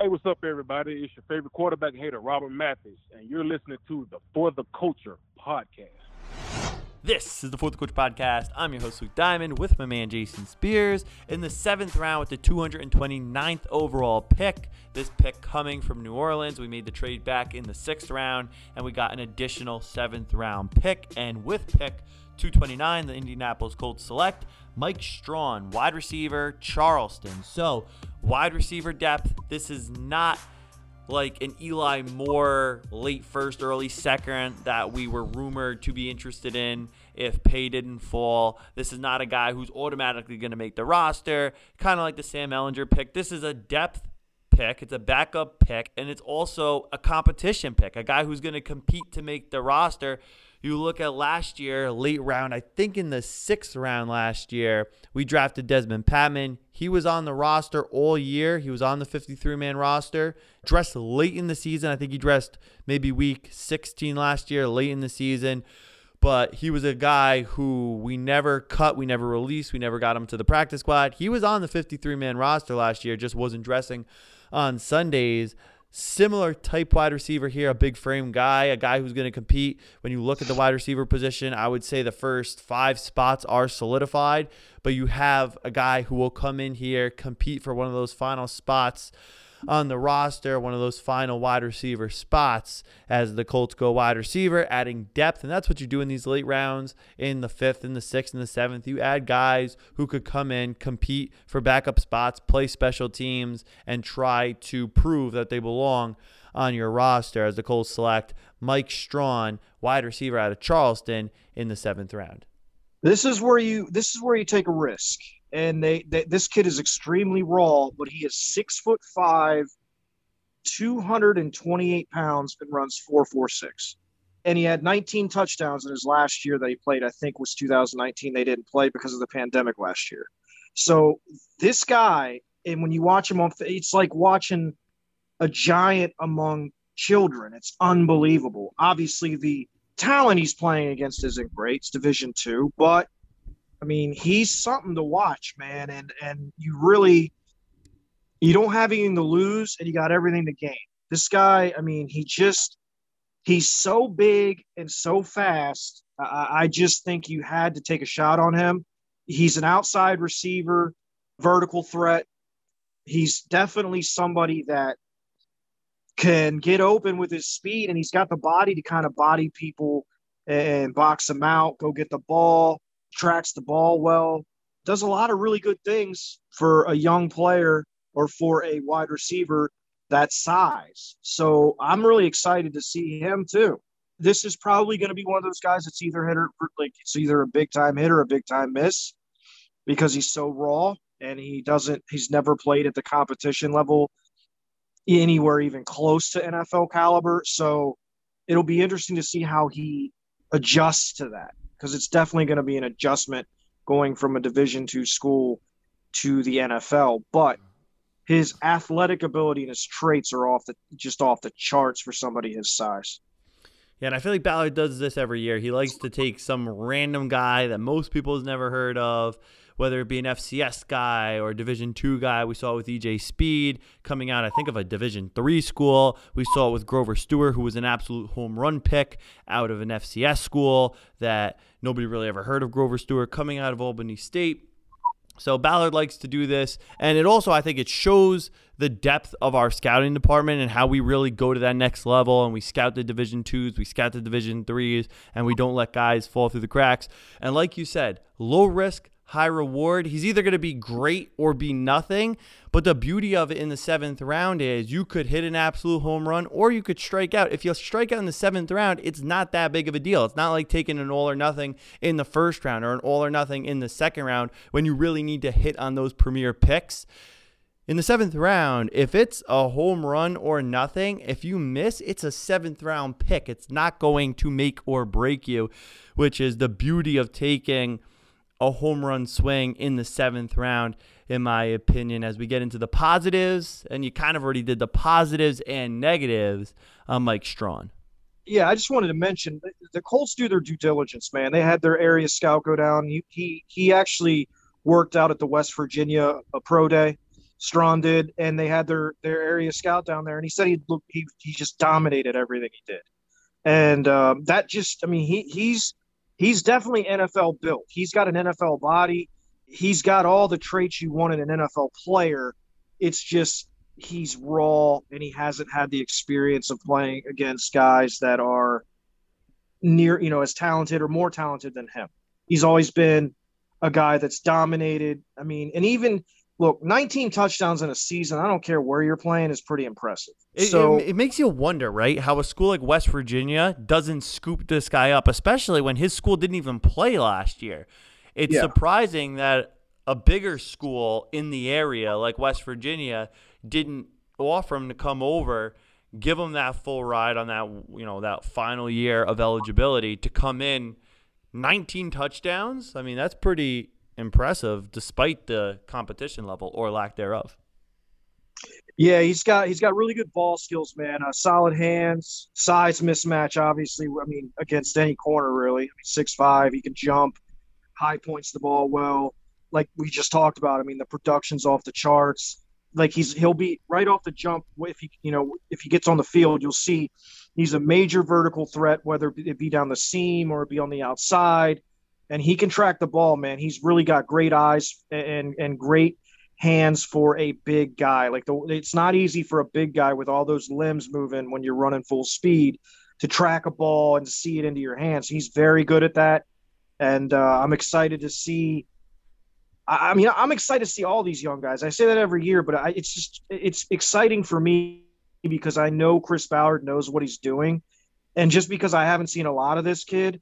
Hey, what's up, everybody? It's your favorite quarterback hater, Robert Mathis, and you're listening to the For the Culture podcast. This is the For the Coach podcast. I'm your host, Luke Diamond, with my man Jason Spears in the seventh round with the 229th overall pick. This pick coming from New Orleans. We made the trade back in the sixth round, and we got an additional seventh round pick. And with pick 229, the Indianapolis Colts select Mike Strachan, wide receiver, Charleston. So, wide receiver depth. This is not like an Eli Moore late first, early second that we were rumored to be interested in if Paye didn't fall. This is not a guy who's automatically going to make the roster, kind of like the Sam Ehlinger pick. This is a depth pick, it's a backup pick, and it's also a competition pick, a guy who's going to compete to make the roster. You look at last year, late round, I think in the sixth round last year, we drafted Dezmon Patmon. He was on the roster all year. He was on the 53 man roster. Dressed late in the season. I think he dressed maybe week 16 last year, late in the season. But he was a guy who we never cut, we never released, we never got him to the practice squad. He was on the 53 man roster last year, just wasn't dressing on Sundays. Similar type wide receiver here, a big frame guy, a guy who's going to compete. When you look at the wide receiver position, I would say the first five spots are solidified, but you have a guy who will come in here, compete for one of those final spots on the roster, one of those final wide receiver spots as the Colts go wide receiver, adding depth. And that's what you do in these late rounds in the fifth, in the sixth, and the seventh. You add guys who could come in, compete for backup spots, play special teams, and try to prove that they belong on your roster as the Colts select Mike Strachan, wide receiver out of Charleston, in the seventh round. This is where you this is where you take a risk and they, they this kid is extremely raw, but he is six foot five, 228 pounds, and runs 446. And he had 19 touchdowns in his last year that he played, I think was 2019. They didn't play because of the pandemic last year. So this guy, and when you watch him on, it's like watching a giant among children. It's unbelievable. Obviously, the talent he's playing against isn't great. It's Division two, but I mean, he's something to watch, man. And and you really you don't have anything to lose and you got everything to gain. This guy, I mean, he just he's so big and so fast. I, I just think you had to take a shot on him. He's an outside receiver, vertical threat. He's definitely somebody that can get open with his speed and he's got the body to kind of body people and box them out, go get the ball tracks the ball well, does a lot of really good things for a young player or for a wide receiver that size. So I'm really excited to see him too. This is probably going to be one of those guys that's either hitter like it's either a big time hit or a big time miss because he's so raw and he doesn't he's never played at the competition level anywhere even close to NFL caliber. So it'll be interesting to see how he adjusts to that because it's definitely going to be an adjustment going from a Division two school to the NFL. But his athletic ability and his traits are off the just off the charts for somebody his size. Yeah, and I feel like Ballard does this every year. He likes to take some random guy that most people has never heard of, whether it be an FCS guy or a Division two guy. We saw it with EJ Speed coming out, I think, of a Division three school. We saw it with Grover Stewart, who was an absolute home run pick out of an FCS school that nobody really ever heard of Grover Stewart coming out of Albany State. So Ballard likes to do this, and it also I think it shows the depth of our scouting department and how we really go to that next level and we scout the Division twos, we scout the Division threes, and we don't let guys fall through the cracks. And like you said, low risk, high reward. He's either going to be great or be nothing. But the beauty of it in the seventh round is you could hit an absolute home run or you could strike out. If you strike out in the seventh round, it's not that big of a deal. It's not like taking an all or nothing in the first round or an all or nothing in the second round when you really need to hit on those premier picks. In the seventh round, if it's a home run or nothing, if you miss, it's a seventh round pick. It's not going to make or break you, which is the beauty of taking a home run swing in the seventh round, in my opinion, as we get into the positives. And you kind of already did the positives and negatives Mike Strachan. Yeah, I just wanted to mention the Colts do their due diligence, man. They had their area scout go down. He he, he actually worked out at the West Virginia Pro Day. Strachan did, and they had their their area scout down there, and he said he looked he he just dominated everything he did, and um, that just I mean he he's he's definitely NFL built. He's got an NFL body. He's got all the traits you want in an NFL player. It's just he's raw and he hasn't had the experience of playing against guys that are near, you know, as talented or more talented than him. He's always been a guy that's dominated. I mean, and even look, 19 touchdowns in a season, I don't care where you're playing, is pretty impressive. It, so it, it, makes you wonder, right? How a school like West Virginia doesn't scoop this guy up, especially when his school didn't even play last year. It's yeah. surprising that a bigger school in the area like West Virginia didn't offer him to come over, give him that full ride on that, you know, that final year of eligibility to come in 19 touchdowns. I mean, that's pretty impressive despite the competition level or lack thereof. Yeah, he's got he's got really good ball skills, man. Uh, solid hands, size mismatch. Obviously, I mean against any corner really. I mean, six five, he can jump, high points the ball well. Like we just talked about. I mean, the production's off the charts. Like he's he'll be right off the jump if he you know if he gets on the field, you'll see he's a major vertical threat, whether it be down the seam or it be on the outside and he can track the ball, man. He's really got great eyes and and great hands for a big guy. Like the, it's not easy for a big guy with all those limbs moving when you're running full speed to track a ball and see it into your hands. He's very good at that, and uh, I'm excited to see. I, I, mean, I'm excited to see all these young guys. I say that every year, but I, it's just it's exciting for me because I know Chris Ballard knows what he's doing, and just because I haven't seen a lot of this kid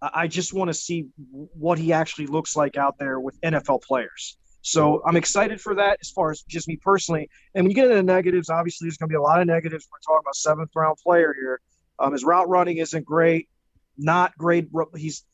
I just want to see what he actually looks like out there with NFL players. So I'm excited for that as far as just me personally. And when you get into the negatives, obviously there's going to be a lot of negatives. We're talking about seventh round player here. Um, his route running isn't great, not great. He's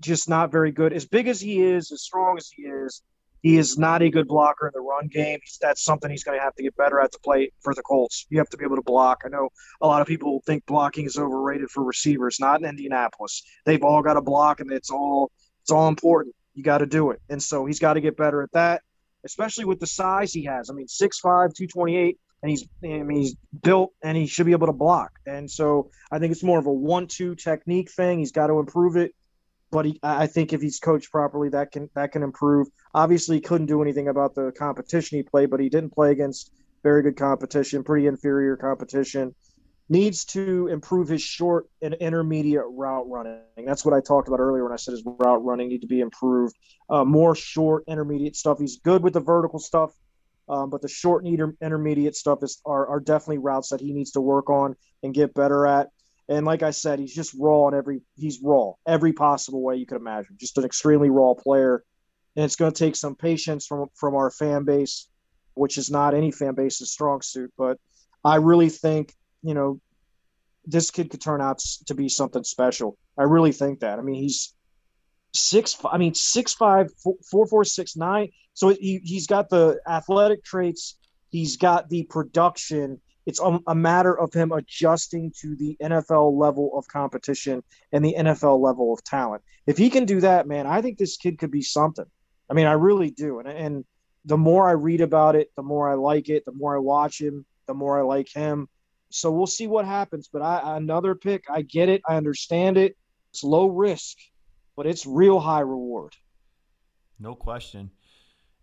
just not very good. As big as he is, as strong as he is, he is not a good blocker in the run game. That's something he's going to have to get better at to play for the Colts. You have to be able to block. I know a lot of people think blocking is overrated for receivers. Not in Indianapolis. They've all got to block, and it's all it's all important. You got to do it, and so he's got to get better at that, especially with the size he has. I mean, 6'5", 228, and he's I mean he's built, and he should be able to block. And so I think it's more of a one-two technique thing. He's got to improve it but he, I think if he's coached properly, that can that can improve. Obviously, he couldn't do anything about the competition he played, but he didn't play against very good competition, pretty inferior competition. Needs to improve his short and intermediate route running. That's what I talked about earlier when I said his route running need to be improved. Uh, more short, intermediate stuff. He's good with the vertical stuff, um, but the short and intermediate stuff is are, are definitely routes that he needs to work on and get better at. And like I said, he's just raw in every he's raw every possible way you could imagine. Just an extremely raw player, and it's going to take some patience from from our fan base, which is not any fan base's strong suit. But I really think you know this kid could turn out to be something special. I really think that. I mean, he's six. I mean, six five, four four, six nine. So he he's got the athletic traits. He's got the production it's a matter of him adjusting to the NFL level of competition and the NFL level of talent. If he can do that, man, I think this kid could be something. I mean, I really do. And, and the more I read about it, the more I like it, the more I watch him, the more I like him. So we'll see what happens. But I, another pick, I get it. I understand it. It's low risk, but it's real high reward. No question.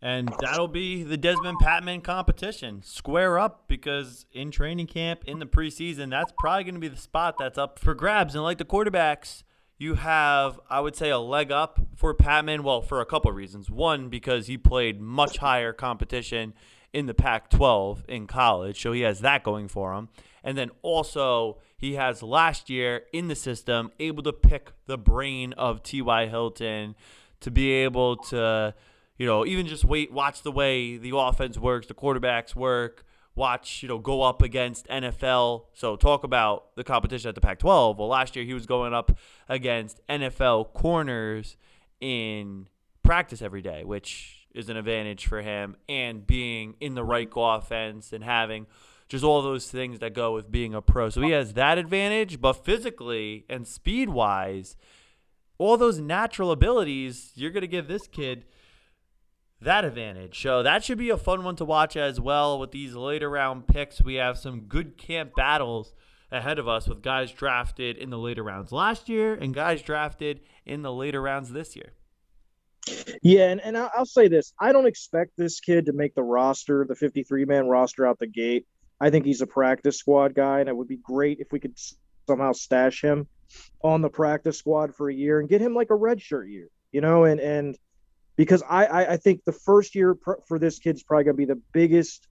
And that'll be the Dezmon Patmon competition. Square up because in training camp, in the preseason, that's probably going to be the spot that's up for grabs. And like the quarterbacks, you have, I would say, a leg up for Patmon. Well, for a couple of reasons. One, because he played much higher competition in the Pac 12 in college. So he has that going for him. And then also, he has last year in the system able to pick the brain of T.Y. Hilton to be able to you know, even just wait, watch the way the offense works, the quarterbacks work, watch, you know, go up against NFL. So talk about the competition at the Pac 12. Well, last year he was going up against NFL corners in practice every day, which is an advantage for him, and being in the right offense and having just all those things that go with being a pro. So he has that advantage, but physically and speed wise, all those natural abilities, you're going to give this kid that advantage. So that should be a fun one to watch as well. With these later round picks, we have some good camp battles ahead of us with guys drafted in the later rounds last year and guys drafted in the later rounds this year. Yeah, and, and I'll say this I don't expect this kid to make the roster, the 53 man roster out the gate. I think he's a practice squad guy, and it would be great if we could somehow stash him on the practice squad for a year and get him like a redshirt year, you know, and, and, because I, I, I think the first year for this kid's probably going to be the biggest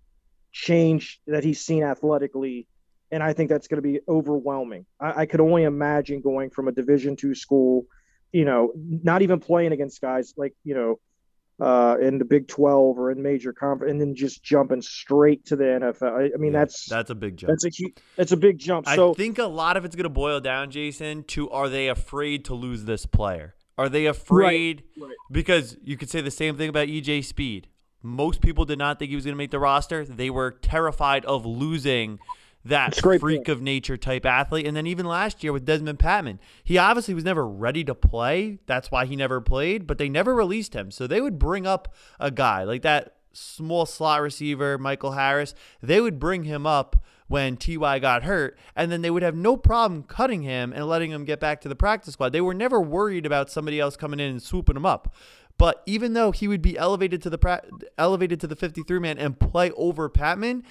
change that he's seen athletically and I think that's going to be overwhelming. I, I could only imagine going from a Division two school, you know, not even playing against guys like you know, uh, in the Big Twelve or in major conference, and then just jumping straight to the NFL. I, I mean, yeah, that's that's a big jump. That's a huge, that's a big jump. So I think a lot of it's going to boil down, Jason, to are they afraid to lose this player? Are they afraid? Right, right. Because you could say the same thing about EJ Speed. Most people did not think he was going to make the roster. They were terrified of losing that freak point. of nature type athlete. And then even last year with Dezmon Patmon, he obviously was never ready to play. That's why he never played, but they never released him. So they would bring up a guy like that small slot receiver, Michael Harris. They would bring him up when TY got hurt, and then they would have no problem cutting him and letting him get back to the practice squad. They were never worried about somebody else coming in and swooping him up. But even though he would be elevated to the pra- elevated to the 53 man and play over Patmon,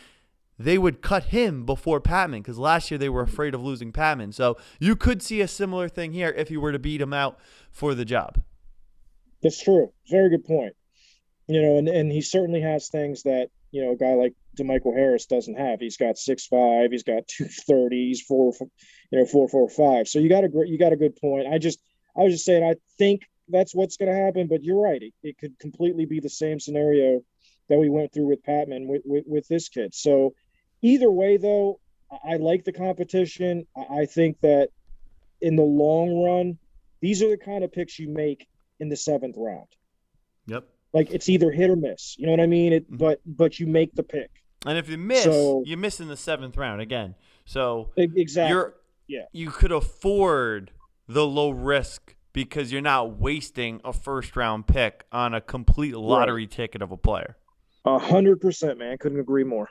they would cut him before Patmon because last year they were afraid of losing Patmon. So you could see a similar thing here if you were to beat him out for the job. That's true. Very good point. You know, and, and he certainly has things that, you know, a guy like DeMichael Harris doesn't have. He's got six five, he's got two thirty, he's four, you know, four four five. So you got a great, you got a good point. I just, I was just saying, I think that's what's going to happen. But you're right; it, it could completely be the same scenario that we went through with Patmon with, with, with this kid. So Either way, though, I like the competition. I think that in the long run, these are the kind of picks you make in the seventh round. Yep. Like it's either hit or miss. You know what I mean? It, mm-hmm. but but you make the pick. And if you miss, so, you miss in the seventh round again. So exactly. You're, yeah. You could afford the low risk because you're not wasting a first round pick on a complete lottery right. ticket of a player. A hundred percent, man. Couldn't agree more.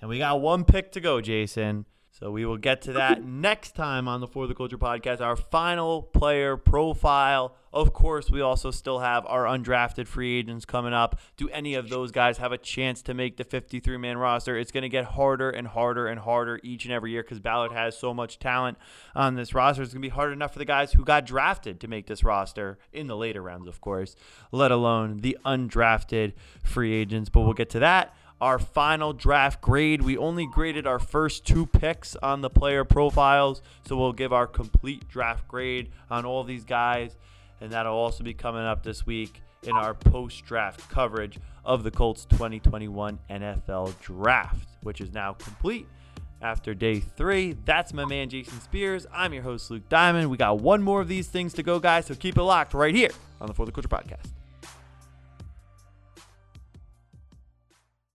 And we got one pick to go, Jason. So we will get to that next time on the For the Culture podcast. Our final player profile. Of course, we also still have our undrafted free agents coming up. Do any of those guys have a chance to make the 53 man roster? It's going to get harder and harder and harder each and every year because Ballard has so much talent on this roster. It's going to be hard enough for the guys who got drafted to make this roster in the later rounds, of course, let alone the undrafted free agents. But we'll get to that our final draft grade. We only graded our first two picks on the player profiles, so we'll give our complete draft grade on all these guys, and that'll also be coming up this week in our post draft coverage of the Colts 2021 NFL Draft, which is now complete after day three. That's my man, Jason Spears. I'm your host, Luke Diamond. We got one more of these things to go, guys, so keep it locked right here on the For the Culture Podcast.